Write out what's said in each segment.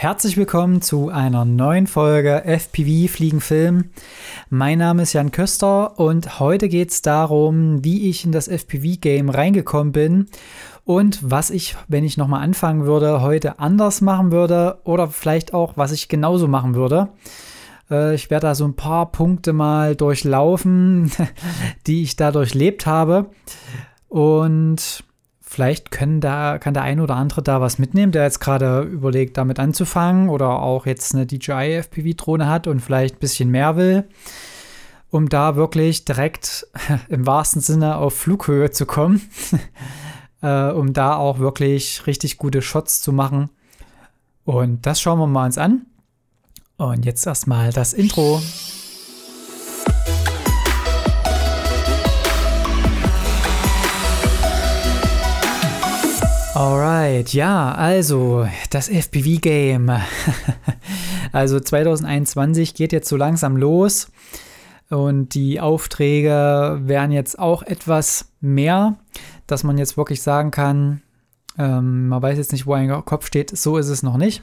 Herzlich willkommen zu einer neuen Folge FPV Fliegen Film. Mein Name ist Jan Köster und heute geht es darum, wie ich in das FPV-Game reingekommen bin und was ich, wenn ich nochmal anfangen würde, heute anders machen würde oder vielleicht auch, was ich genauso machen würde. Äh, ich werde da so ein paar Punkte mal durchlaufen, die ich da durchlebt habe. Und vielleicht können da, kann der ein oder andere da was mitnehmen, der jetzt gerade überlegt, damit anzufangen oder auch jetzt eine DJI FPV-Drohne hat und vielleicht ein bisschen mehr will, um da wirklich direkt im wahrsten Sinne auf Flughöhe zu kommen, äh, um da auch wirklich richtig gute Shots zu machen. Und das schauen wir mal uns an. Und jetzt erstmal das Intro. Alright, ja, also das FPV-Game. also 2021 geht jetzt so langsam los und die Aufträge werden jetzt auch etwas mehr, dass man jetzt wirklich sagen kann, ähm, man weiß jetzt nicht, wo ein Kopf steht, so ist es noch nicht.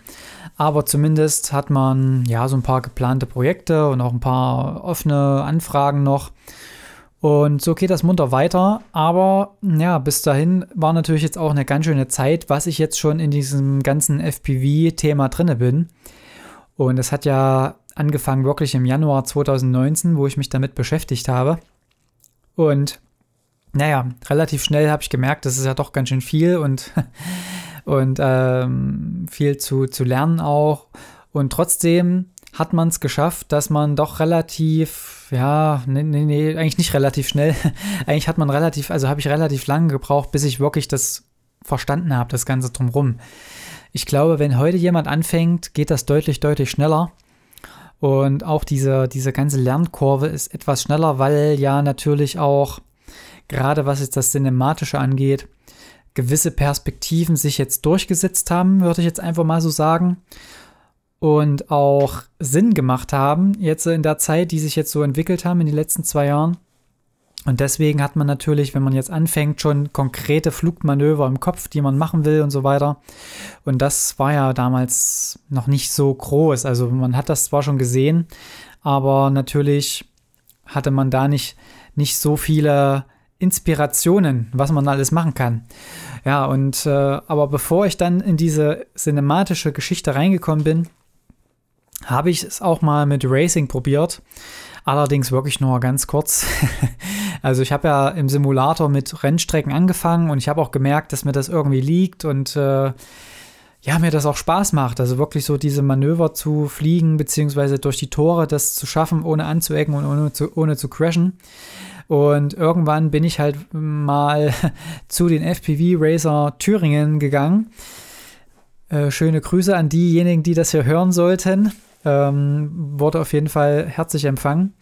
Aber zumindest hat man ja so ein paar geplante Projekte und auch ein paar offene Anfragen noch. Und so geht das munter weiter. Aber ja, bis dahin war natürlich jetzt auch eine ganz schöne Zeit, was ich jetzt schon in diesem ganzen FPV-Thema drinne bin. Und es hat ja angefangen wirklich im Januar 2019, wo ich mich damit beschäftigt habe. Und naja, relativ schnell habe ich gemerkt, das ist ja doch ganz schön viel und, und ähm, viel zu, zu lernen auch. Und trotzdem hat man es geschafft, dass man doch relativ, ja, nee, nee, nee, eigentlich nicht relativ schnell. eigentlich hat man relativ, also habe ich relativ lange gebraucht, bis ich wirklich das verstanden habe, das Ganze drumrum. Ich glaube, wenn heute jemand anfängt, geht das deutlich, deutlich schneller. Und auch diese, diese ganze Lernkurve ist etwas schneller, weil ja natürlich auch, gerade was jetzt das Cinematische angeht, gewisse Perspektiven sich jetzt durchgesetzt haben, würde ich jetzt einfach mal so sagen und auch Sinn gemacht haben, jetzt in der Zeit, die sich jetzt so entwickelt haben in den letzten zwei Jahren. Und deswegen hat man natürlich, wenn man jetzt anfängt, schon konkrete Flugmanöver im Kopf, die man machen will und so weiter. Und das war ja damals noch nicht so groß. Also man hat das zwar schon gesehen, aber natürlich hatte man da nicht, nicht so viele Inspirationen, was man alles machen kann. Ja, und äh, aber bevor ich dann in diese cinematische Geschichte reingekommen bin, habe ich es auch mal mit Racing probiert. Allerdings wirklich nur ganz kurz. also ich habe ja im Simulator mit Rennstrecken angefangen und ich habe auch gemerkt, dass mir das irgendwie liegt und äh, ja, mir das auch Spaß macht. Also wirklich so diese Manöver zu fliegen, beziehungsweise durch die Tore das zu schaffen, ohne anzuecken und ohne zu, ohne zu crashen. Und irgendwann bin ich halt mal zu den FPV Racer Thüringen gegangen. Äh, schöne Grüße an diejenigen, die das hier hören sollten. Ähm, wurde auf jeden Fall herzlich empfangen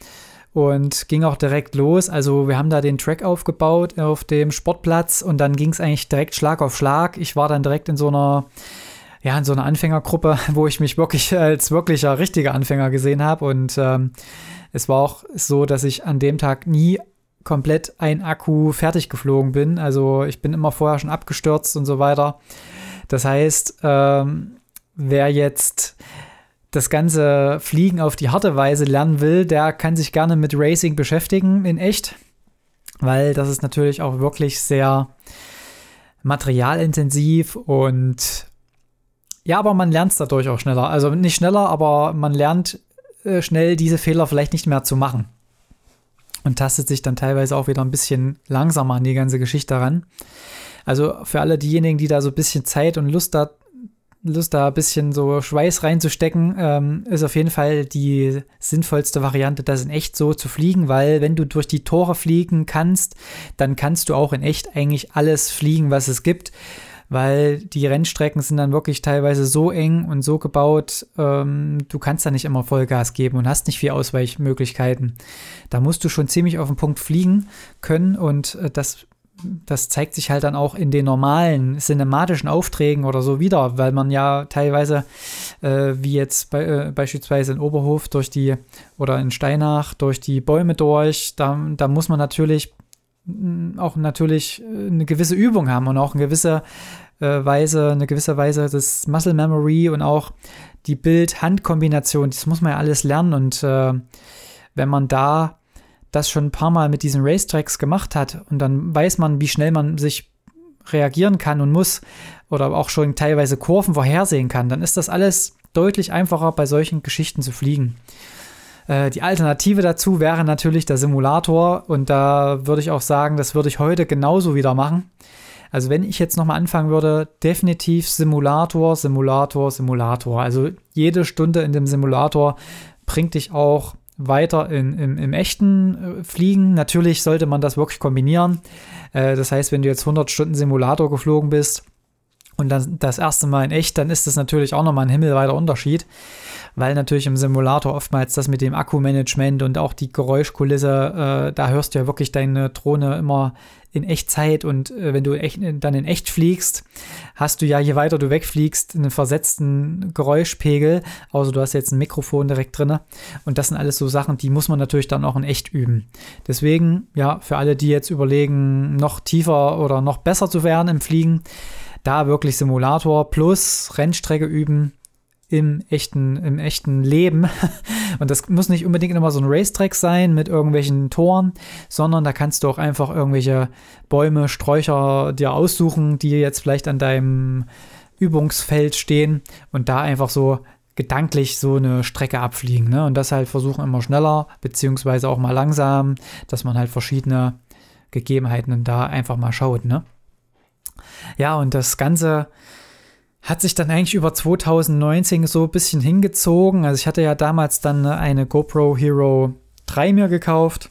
und ging auch direkt los. Also wir haben da den Track aufgebaut auf dem Sportplatz und dann ging es eigentlich direkt Schlag auf Schlag. Ich war dann direkt in so einer ja, in so einer Anfängergruppe, wo ich mich wirklich als wirklicher richtiger Anfänger gesehen habe. Und ähm, es war auch so, dass ich an dem Tag nie komplett ein Akku fertig geflogen bin. Also ich bin immer vorher schon abgestürzt und so weiter. Das heißt, ähm, wer jetzt das ganze Fliegen auf die harte Weise lernen will, der kann sich gerne mit Racing beschäftigen in echt, weil das ist natürlich auch wirklich sehr materialintensiv und ja, aber man lernt es dadurch auch schneller. Also nicht schneller, aber man lernt äh, schnell diese Fehler vielleicht nicht mehr zu machen und tastet sich dann teilweise auch wieder ein bisschen langsamer an die ganze Geschichte ran. Also für alle diejenigen, die da so ein bisschen Zeit und Lust da Lust, da ein bisschen so Schweiß reinzustecken, ähm, ist auf jeden Fall die sinnvollste Variante, das in echt so zu fliegen, weil wenn du durch die Tore fliegen kannst, dann kannst du auch in echt eigentlich alles fliegen, was es gibt, weil die Rennstrecken sind dann wirklich teilweise so eng und so gebaut, ähm, du kannst da nicht immer Vollgas geben und hast nicht viel Ausweichmöglichkeiten. Da musst du schon ziemlich auf den Punkt fliegen können und äh, das das zeigt sich halt dann auch in den normalen cinematischen Aufträgen oder so wieder, weil man ja teilweise, äh, wie jetzt bei, äh, beispielsweise in Oberhof durch die oder in Steinach durch die Bäume durch, da, da muss man natürlich mm, auch natürlich äh, eine gewisse Übung haben und auch eine gewisse Weise, eine gewisse Weise das Muscle Memory und auch die Bild-Hand-Kombination, das muss man ja alles lernen und äh, wenn man da das schon ein paar Mal mit diesen Racetracks gemacht hat und dann weiß man, wie schnell man sich reagieren kann und muss oder auch schon teilweise Kurven vorhersehen kann, dann ist das alles deutlich einfacher bei solchen Geschichten zu fliegen. Äh, die Alternative dazu wäre natürlich der Simulator und da würde ich auch sagen, das würde ich heute genauso wieder machen. Also wenn ich jetzt nochmal anfangen würde, definitiv Simulator, Simulator, Simulator. Also jede Stunde in dem Simulator bringt dich auch weiter in, im, im echten äh, Fliegen. Natürlich sollte man das wirklich kombinieren. Äh, das heißt, wenn du jetzt 100 Stunden Simulator geflogen bist und dann das erste Mal in echt, dann ist das natürlich auch nochmal ein himmelweiter Unterschied weil natürlich im Simulator oftmals das mit dem Akkumanagement und auch die Geräuschkulisse, äh, da hörst du ja wirklich deine Drohne immer in Echtzeit und äh, wenn du echt, dann in echt fliegst, hast du ja, je weiter du wegfliegst, einen versetzten Geräuschpegel, außer du hast jetzt ein Mikrofon direkt drin. Und das sind alles so Sachen, die muss man natürlich dann auch in echt üben. Deswegen, ja, für alle, die jetzt überlegen, noch tiefer oder noch besser zu werden im Fliegen, da wirklich Simulator plus Rennstrecke üben, im echten, im echten Leben. Und das muss nicht unbedingt immer so ein Racetrack sein mit irgendwelchen Toren, sondern da kannst du auch einfach irgendwelche Bäume, Sträucher dir aussuchen, die jetzt vielleicht an deinem Übungsfeld stehen und da einfach so gedanklich so eine Strecke abfliegen. Ne? Und das halt versuchen immer schneller, beziehungsweise auch mal langsam, dass man halt verschiedene Gegebenheiten da einfach mal schaut. Ne? Ja, und das Ganze hat sich dann eigentlich über 2019 so ein bisschen hingezogen. Also ich hatte ja damals dann eine GoPro Hero 3 mir gekauft.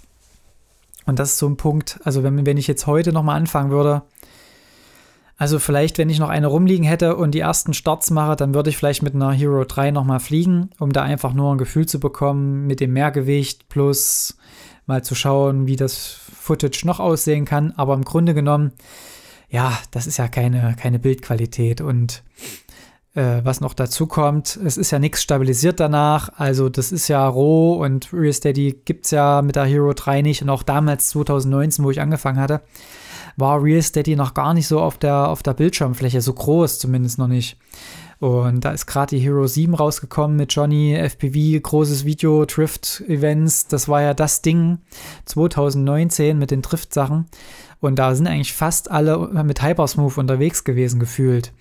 Und das ist so ein Punkt, also wenn, wenn ich jetzt heute nochmal anfangen würde, also vielleicht, wenn ich noch eine rumliegen hätte und die ersten Starts mache, dann würde ich vielleicht mit einer Hero 3 nochmal fliegen, um da einfach nur ein Gefühl zu bekommen mit dem Mehrgewicht plus mal zu schauen, wie das Footage noch aussehen kann. Aber im Grunde genommen ja, das ist ja keine, keine Bildqualität. Und äh, was noch dazu kommt, es ist ja nichts stabilisiert danach. Also das ist ja roh und Real Steady gibt es ja mit der Hero 3 nicht. Und auch damals 2019, wo ich angefangen hatte, war Real Steady noch gar nicht so auf der, auf der Bildschirmfläche, so groß zumindest noch nicht. Und da ist gerade die Hero 7 rausgekommen mit Johnny, FPV, großes Video, Drift-Events. Das war ja das Ding 2019 mit den Drift-Sachen. Und da sind eigentlich fast alle mit Hypersmooth unterwegs gewesen, gefühlt.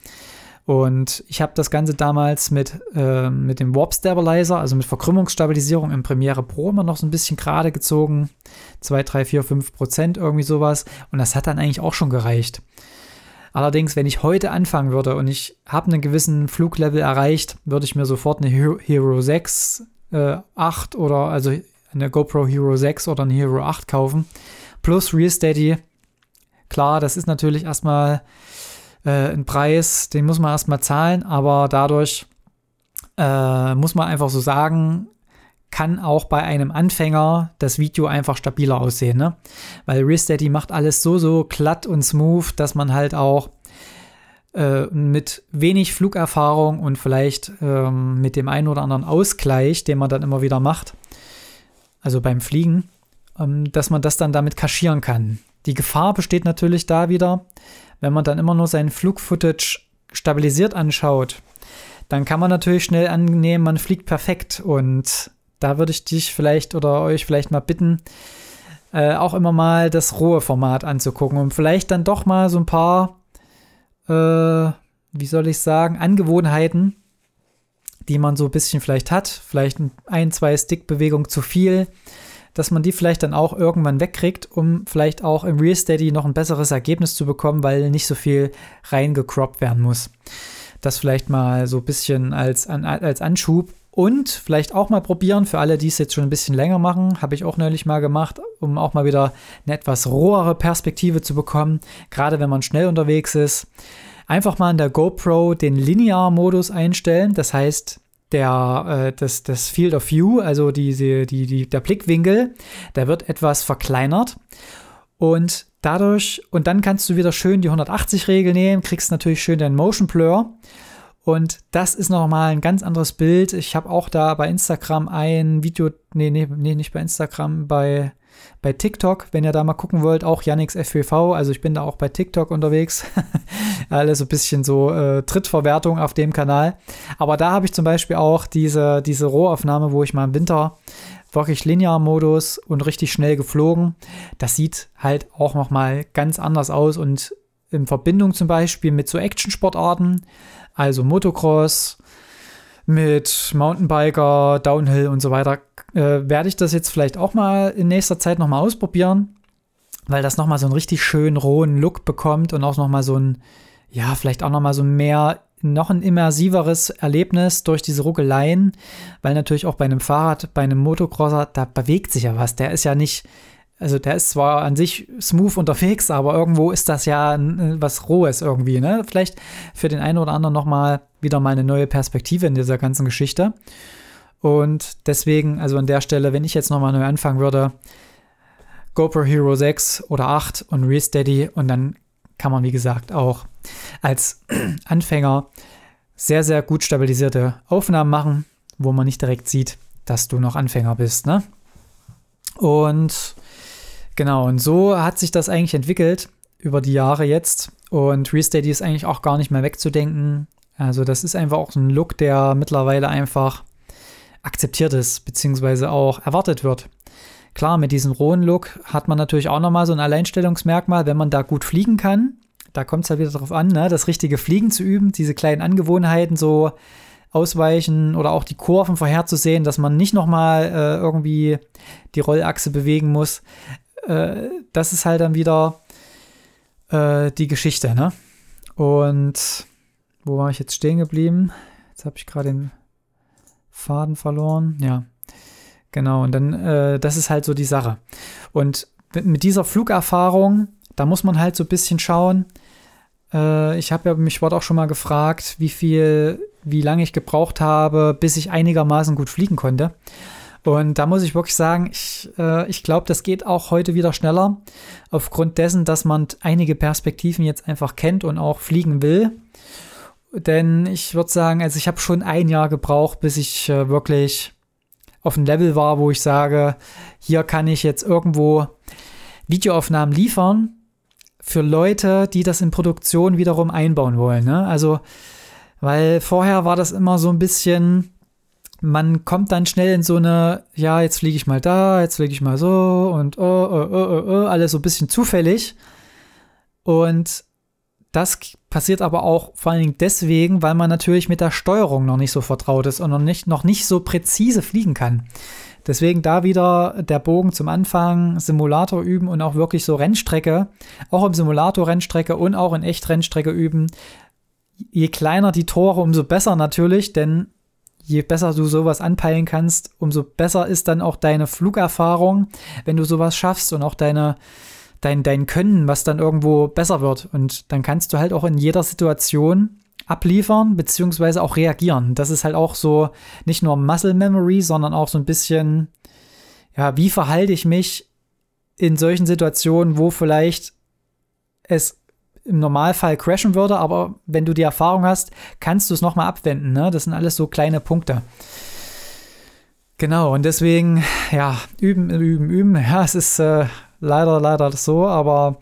Und ich habe das Ganze damals mit, äh, mit dem Warp Stabilizer, also mit Verkrümmungsstabilisierung im Premiere Pro immer noch so ein bisschen gerade gezogen. 2, 3, 4, 5 Prozent, irgendwie sowas. Und das hat dann eigentlich auch schon gereicht. Allerdings, wenn ich heute anfangen würde und ich habe einen gewissen Fluglevel erreicht, würde ich mir sofort eine Hero, Hero 6, äh, 8 oder also eine GoPro Hero 6 oder eine Hero 8 kaufen. Plus Real Steady Klar, das ist natürlich erstmal äh, ein Preis, den muss man erstmal zahlen, aber dadurch äh, muss man einfach so sagen, kann auch bei einem Anfänger das Video einfach stabiler aussehen, ne? Weil Resteady macht alles so, so glatt und smooth, dass man halt auch äh, mit wenig Flugerfahrung und vielleicht ähm, mit dem einen oder anderen Ausgleich, den man dann immer wieder macht, also beim Fliegen, ähm, dass man das dann damit kaschieren kann. Die Gefahr besteht natürlich da wieder, wenn man dann immer nur sein Flugfootage stabilisiert anschaut, dann kann man natürlich schnell annehmen, man fliegt perfekt. Und da würde ich dich vielleicht oder euch vielleicht mal bitten, äh, auch immer mal das rohe Format anzugucken und vielleicht dann doch mal so ein paar, äh, wie soll ich sagen, Angewohnheiten, die man so ein bisschen vielleicht hat, vielleicht ein, zwei Stickbewegungen zu viel, dass man die vielleicht dann auch irgendwann wegkriegt, um vielleicht auch im Real Steady noch ein besseres Ergebnis zu bekommen, weil nicht so viel reingecroppt werden muss. Das vielleicht mal so ein bisschen als, als Anschub und vielleicht auch mal probieren, für alle, die es jetzt schon ein bisschen länger machen, habe ich auch neulich mal gemacht, um auch mal wieder eine etwas rohere Perspektive zu bekommen, gerade wenn man schnell unterwegs ist. Einfach mal in der GoPro den Linear-Modus einstellen, das heißt, der, äh, das, das Field of View, also diese, die, die, der Blickwinkel, der wird etwas verkleinert. Und dadurch, und dann kannst du wieder schön die 180-Regel nehmen, kriegst natürlich schön deinen Motion Blur. Und das ist nochmal ein ganz anderes Bild. Ich habe auch da bei Instagram ein Video, nee, nee, nee, nicht bei Instagram, bei bei TikTok, wenn ihr da mal gucken wollt, auch Yannick's FWV, also ich bin da auch bei TikTok unterwegs. Alles so ein bisschen so äh, Trittverwertung auf dem Kanal. Aber da habe ich zum Beispiel auch diese, diese Rohaufnahme, wo ich mal im Winter wirklich Linear-Modus und richtig schnell geflogen. Das sieht halt auch nochmal ganz anders aus und in Verbindung zum Beispiel mit so Action-Sportarten, also Motocross, mit Mountainbiker, Downhill und so weiter, äh, werde ich das jetzt vielleicht auch mal in nächster Zeit nochmal ausprobieren, weil das nochmal so einen richtig schönen rohen Look bekommt und auch nochmal so ein, ja, vielleicht auch nochmal so mehr, noch ein immersiveres Erlebnis durch diese Ruckeleien, weil natürlich auch bei einem Fahrrad, bei einem Motocrosser, da bewegt sich ja was. Der ist ja nicht, also der ist zwar an sich smooth unterwegs, aber irgendwo ist das ja was Rohes irgendwie, ne? Vielleicht für den einen oder anderen nochmal wieder mal eine neue Perspektive in dieser ganzen Geschichte. Und deswegen, also an der Stelle, wenn ich jetzt nochmal neu anfangen würde, GoPro Hero 6 oder 8 und Resteady und dann kann man, wie gesagt, auch als Anfänger sehr, sehr gut stabilisierte Aufnahmen machen, wo man nicht direkt sieht, dass du noch Anfänger bist. Ne? Und genau, und so hat sich das eigentlich entwickelt über die Jahre jetzt. Und Resteady ist eigentlich auch gar nicht mehr wegzudenken. Also das ist einfach auch ein Look, der mittlerweile einfach akzeptiert ist, beziehungsweise auch erwartet wird. Klar, mit diesem rohen Look hat man natürlich auch nochmal so ein Alleinstellungsmerkmal, wenn man da gut fliegen kann. Da kommt es halt wieder darauf an, ne, das richtige Fliegen zu üben, diese kleinen Angewohnheiten so ausweichen oder auch die Kurven vorherzusehen, dass man nicht nochmal äh, irgendwie die Rollachse bewegen muss. Äh, das ist halt dann wieder äh, die Geschichte, ne? Und wo war ich jetzt stehen geblieben? Jetzt habe ich gerade den Faden verloren. Ja, genau. Und dann, äh, das ist halt so die Sache. Und mit dieser Flugerfahrung, da muss man halt so ein bisschen schauen. Äh, ich habe ja mich wurde auch schon mal gefragt, wie viel, wie lange ich gebraucht habe, bis ich einigermaßen gut fliegen konnte. Und da muss ich wirklich sagen, ich, äh, ich glaube, das geht auch heute wieder schneller, aufgrund dessen, dass man einige Perspektiven jetzt einfach kennt und auch fliegen will. Denn ich würde sagen, also ich habe schon ein Jahr gebraucht, bis ich äh, wirklich auf ein Level war, wo ich sage, hier kann ich jetzt irgendwo Videoaufnahmen liefern für Leute, die das in Produktion wiederum einbauen wollen. Ne? Also, weil vorher war das immer so ein bisschen, man kommt dann schnell in so eine, ja, jetzt fliege ich mal da, jetzt fliege ich mal so und oh, oh, oh, oh, oh, alles so ein bisschen zufällig. Und das passiert aber auch vor allen Dingen deswegen, weil man natürlich mit der Steuerung noch nicht so vertraut ist und noch nicht, noch nicht so präzise fliegen kann. Deswegen da wieder der Bogen zum Anfang, Simulator üben und auch wirklich so Rennstrecke, auch im Simulator Rennstrecke und auch in echt Rennstrecke üben. Je kleiner die Tore, umso besser natürlich, denn je besser du sowas anpeilen kannst, umso besser ist dann auch deine Flugerfahrung, wenn du sowas schaffst und auch deine, dein, dein Können, was dann irgendwo besser wird. Und dann kannst du halt auch in jeder Situation abliefern, beziehungsweise auch reagieren. Das ist halt auch so nicht nur Muscle Memory, sondern auch so ein bisschen, ja, wie verhalte ich mich in solchen Situationen, wo vielleicht es im Normalfall crashen würde, aber wenn du die Erfahrung hast, kannst du es nochmal abwenden. Ne? Das sind alles so kleine Punkte. Genau, und deswegen, ja, üben, üben, üben. Ja, es ist äh, leider, leider so, aber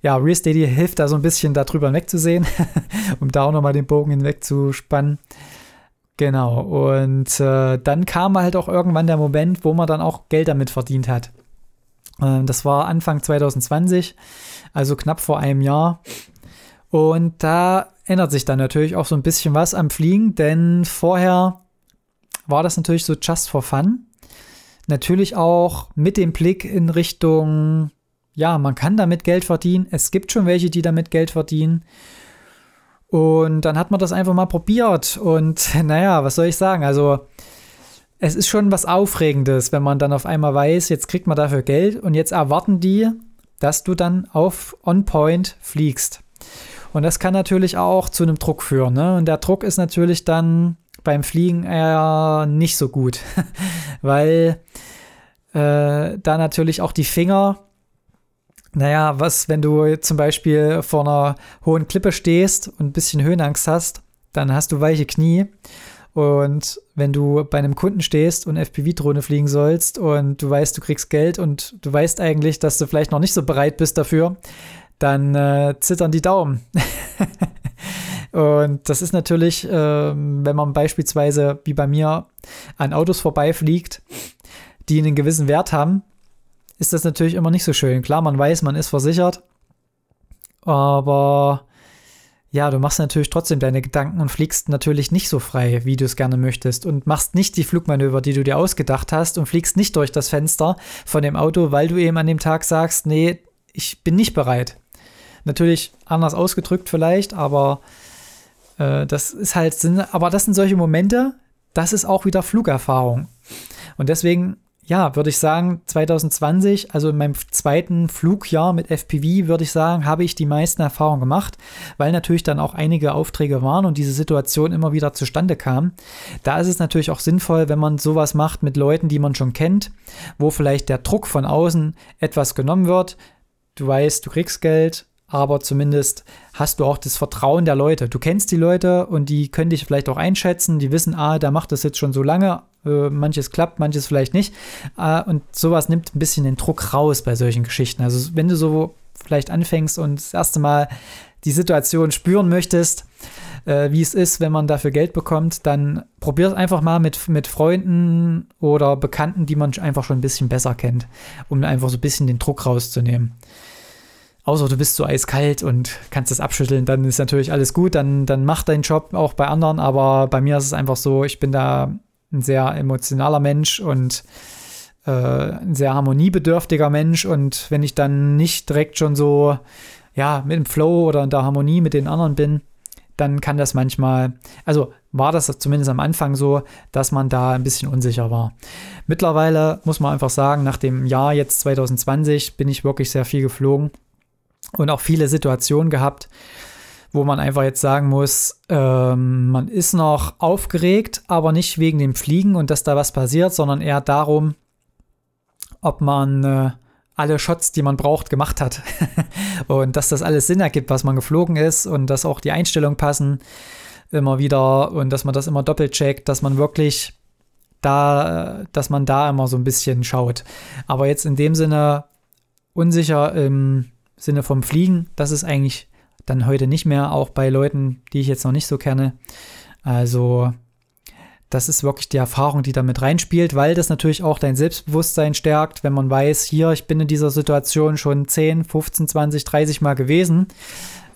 ja, Resteady hilft da so ein bisschen darüber wegzusehen, um da auch nochmal den Bogen hinwegzuspannen. Genau, und äh, dann kam halt auch irgendwann der Moment, wo man dann auch Geld damit verdient hat. Äh, das war Anfang 2020, also knapp vor einem Jahr. Und da ändert sich dann natürlich auch so ein bisschen was am Fliegen, denn vorher war das natürlich so just for fun. Natürlich auch mit dem Blick in Richtung, ja, man kann damit Geld verdienen. Es gibt schon welche, die damit Geld verdienen. Und dann hat man das einfach mal probiert. Und naja, was soll ich sagen? Also, es ist schon was Aufregendes, wenn man dann auf einmal weiß, jetzt kriegt man dafür Geld und jetzt erwarten die, dass du dann auf On-Point fliegst. Und das kann natürlich auch zu einem Druck führen. Ne? Und der Druck ist natürlich dann beim Fliegen eher nicht so gut, weil äh, da natürlich auch die Finger, naja, was, wenn du zum Beispiel vor einer hohen Klippe stehst und ein bisschen Höhenangst hast, dann hast du weiche Knie Und wenn du bei einem Kunden stehst und FPV-Drohne fliegen sollst und du weißt, du kriegst Geld und du weißt eigentlich, dass du vielleicht noch nicht so bereit bist dafür, dann äh, zittern die Daumen. und das ist natürlich, äh, wenn man beispielsweise wie bei mir an Autos vorbeifliegt, die einen gewissen Wert haben, ist das natürlich immer nicht so schön. Klar, man weiß, man ist versichert, aber ja, du machst natürlich trotzdem deine Gedanken und fliegst natürlich nicht so frei, wie du es gerne möchtest und machst nicht die Flugmanöver, die du dir ausgedacht hast und fliegst nicht durch das Fenster von dem Auto, weil du eben an dem Tag sagst, nee, ich bin nicht bereit. Natürlich anders ausgedrückt vielleicht, aber äh, das ist halt, aber das sind solche Momente, das ist auch wieder Flugerfahrung. Und deswegen ja, würde ich sagen, 2020, also in meinem zweiten Flugjahr mit FPV, würde ich sagen, habe ich die meisten Erfahrungen gemacht, weil natürlich dann auch einige Aufträge waren und diese Situation immer wieder zustande kam. Da ist es natürlich auch sinnvoll, wenn man sowas macht mit Leuten, die man schon kennt, wo vielleicht der Druck von außen etwas genommen wird. Du weißt, du kriegst Geld, aber zumindest hast du auch das Vertrauen der Leute. Du kennst die Leute und die können dich vielleicht auch einschätzen. Die wissen, ah, der macht das jetzt schon so lange. Äh, manches klappt, manches vielleicht nicht. Äh, und sowas nimmt ein bisschen den Druck raus bei solchen Geschichten. Also wenn du so vielleicht anfängst und das erste Mal die Situation spüren möchtest, äh, wie es ist, wenn man dafür Geld bekommt, dann probier es einfach mal mit, mit Freunden oder Bekannten, die man einfach schon ein bisschen besser kennt, um einfach so ein bisschen den Druck rauszunehmen. Außer du bist so eiskalt und kannst das abschütteln, dann ist natürlich alles gut, dann, dann mach deinen Job auch bei anderen, aber bei mir ist es einfach so, ich bin da ein sehr emotionaler Mensch und äh, ein sehr harmoniebedürftiger Mensch. Und wenn ich dann nicht direkt schon so, ja, mit dem Flow oder in der Harmonie mit den anderen bin, dann kann das manchmal, also war das zumindest am Anfang so, dass man da ein bisschen unsicher war. Mittlerweile muss man einfach sagen, nach dem Jahr jetzt 2020 bin ich wirklich sehr viel geflogen und auch viele Situationen gehabt, wo man einfach jetzt sagen muss, ähm, man ist noch aufgeregt, aber nicht wegen dem Fliegen und dass da was passiert, sondern eher darum, ob man äh, alle Shots, die man braucht, gemacht hat. und dass das alles Sinn ergibt, was man geflogen ist und dass auch die Einstellungen passen immer wieder und dass man das immer doppelt checkt, dass man wirklich da, dass man da immer so ein bisschen schaut. Aber jetzt in dem Sinne unsicher im Sinne vom Fliegen, das ist eigentlich dann heute nicht mehr, auch bei Leuten, die ich jetzt noch nicht so kenne. Also das ist wirklich die Erfahrung, die damit reinspielt, weil das natürlich auch dein Selbstbewusstsein stärkt, wenn man weiß, hier, ich bin in dieser Situation schon 10, 15, 20, 30 Mal gewesen.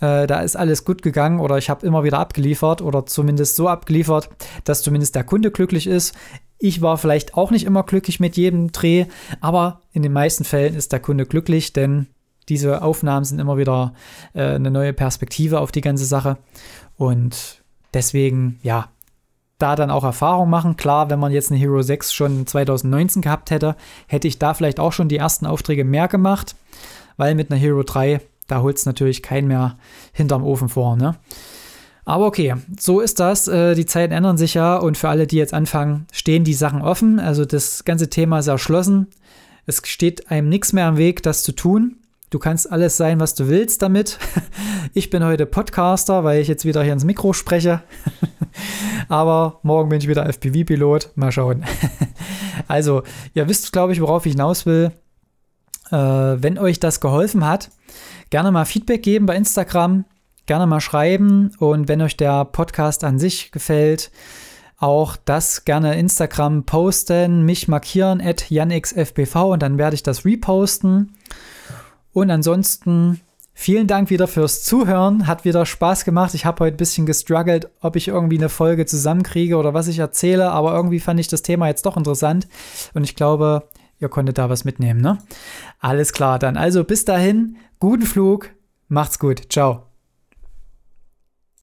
Äh, da ist alles gut gegangen oder ich habe immer wieder abgeliefert oder zumindest so abgeliefert, dass zumindest der Kunde glücklich ist. Ich war vielleicht auch nicht immer glücklich mit jedem Dreh, aber in den meisten Fällen ist der Kunde glücklich, denn diese Aufnahmen sind immer wieder äh, eine neue Perspektive auf die ganze Sache. Und deswegen, ja, da dann auch Erfahrung machen. Klar, wenn man jetzt eine Hero 6 schon 2019 gehabt hätte, hätte ich da vielleicht auch schon die ersten Aufträge mehr gemacht, weil mit einer Hero 3, da holt es natürlich keinen mehr hinterm Ofen vor, ne? Aber okay, so ist das. Äh, die Zeiten ändern sich ja und für alle, die jetzt anfangen, stehen die Sachen offen. Also das ganze Thema ist erschlossen. Es steht einem nichts mehr am Weg, das zu tun. Du kannst alles sein, was du willst damit. Ich bin heute Podcaster, weil ich jetzt wieder hier ins Mikro spreche. Aber morgen bin ich wieder FPV-Pilot. Mal schauen. Also, ihr wisst, glaube ich, worauf ich hinaus will. Äh, wenn euch das geholfen hat, gerne mal Feedback geben bei Instagram. Gerne mal schreiben. Und wenn euch der Podcast an sich gefällt, auch das gerne Instagram posten, mich markieren at janxfbv und dann werde ich das reposten. Und ansonsten vielen Dank wieder fürs Zuhören. Hat wieder Spaß gemacht. Ich habe heute ein bisschen gestruggelt, ob ich irgendwie eine Folge zusammenkriege oder was ich erzähle. Aber irgendwie fand ich das Thema jetzt doch interessant. Und ich glaube, ihr konntet da was mitnehmen. Ne? Alles klar, dann also bis dahin. Guten Flug. Macht's gut. Ciao.